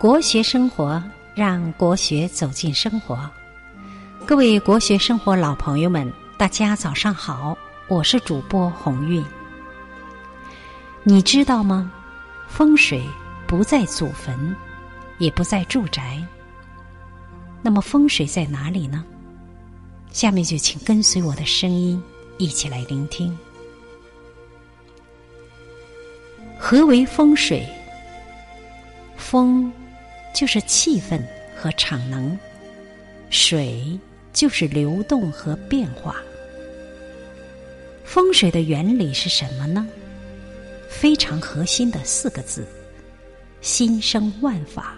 国学生活，让国学走进生活。各位国学生活老朋友们，大家早上好，我是主播鸿运。你知道吗？风水不在祖坟，也不在住宅。那么风水在哪里呢？下面就请跟随我的声音，一起来聆听。何为风水？风就是气氛和场能，水就是流动和变化。风水的原理是什么呢？非常核心的四个字：心生万法。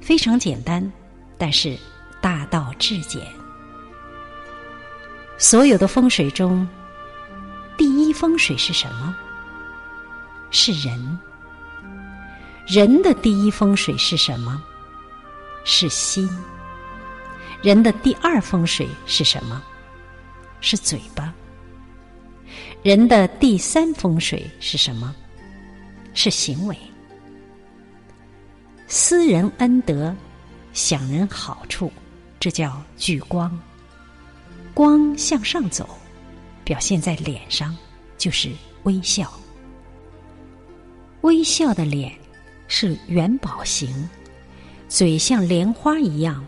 非常简单，但是大道至简。所有的风水中，第一风水是什么？是人。人的第一风水是什么？是心。人的第二风水是什么？是嘴巴。人的第三风水是什么？是行为。思人恩德，想人好处，这叫聚光。光向上走，表现在脸上，就是微笑。微笑的脸是元宝形，嘴像莲花一样，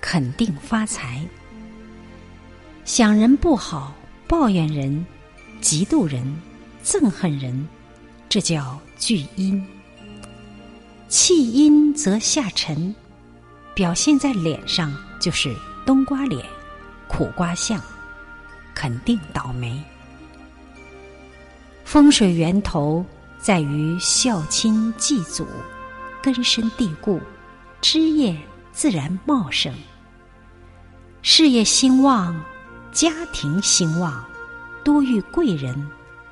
肯定发财。想人不好，抱怨人。嫉妒人、憎恨人，这叫聚阴。气阴则下沉，表现在脸上就是冬瓜脸、苦瓜相，肯定倒霉。风水源头在于孝亲祭祖，根深蒂固，枝叶自然茂盛，事业兴旺，家庭兴旺。多遇贵人，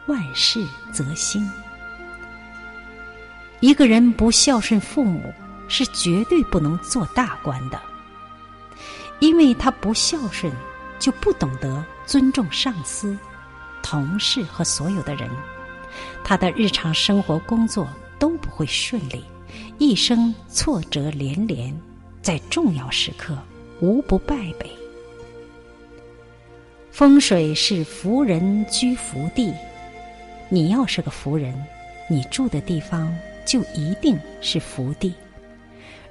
万事则兴。一个人不孝顺父母，是绝对不能做大官的，因为他不孝顺，就不懂得尊重上司、同事和所有的人，他的日常生活工作都不会顺利，一生挫折连连，在重要时刻无不败北。风水是福人居福地，你要是个福人，你住的地方就一定是福地。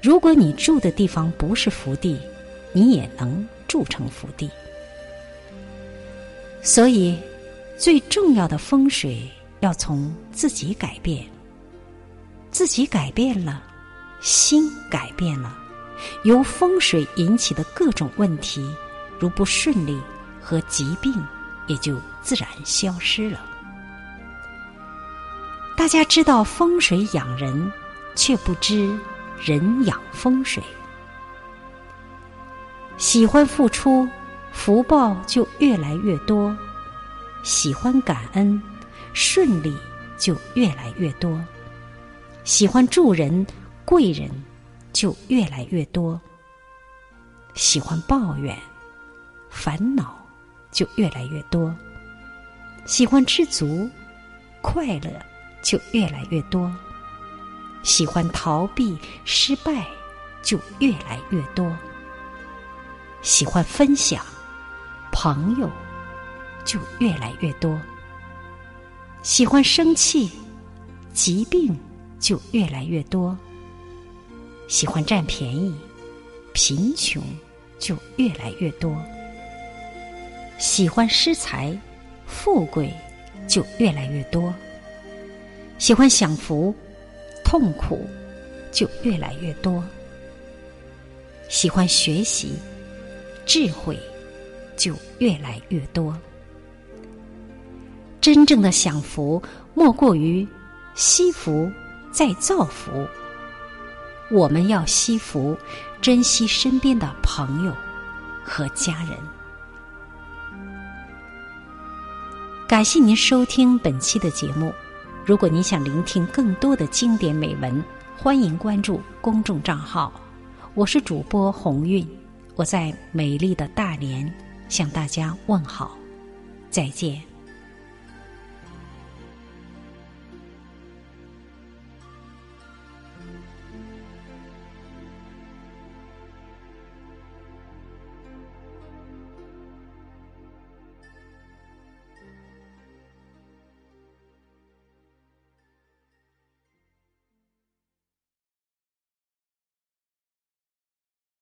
如果你住的地方不是福地，你也能住成福地。所以，最重要的风水要从自己改变。自己改变了，心改变了，由风水引起的各种问题，如不顺利。和疾病也就自然消失了。大家知道风水养人，却不知人养风水。喜欢付出，福报就越来越多；喜欢感恩，顺利就越来越多；喜欢助人，贵人就越来越多；喜欢抱怨，烦恼。就越来越多，喜欢知足，快乐就越来越多；喜欢逃避失败，就越来越多；喜欢分享，朋友就越来越多；喜欢生气，疾病就越来越多；喜欢占便宜，贫穷就越来越多。喜欢失财，富贵就越来越多；喜欢享福，痛苦就越来越多；喜欢学习，智慧就越来越多。真正的享福，莫过于惜福再造福。我们要惜福，珍惜身边的朋友和家人。感谢您收听本期的节目。如果您想聆听更多的经典美文，欢迎关注公众账号。我是主播鸿运，我在美丽的大连向大家问好，再见。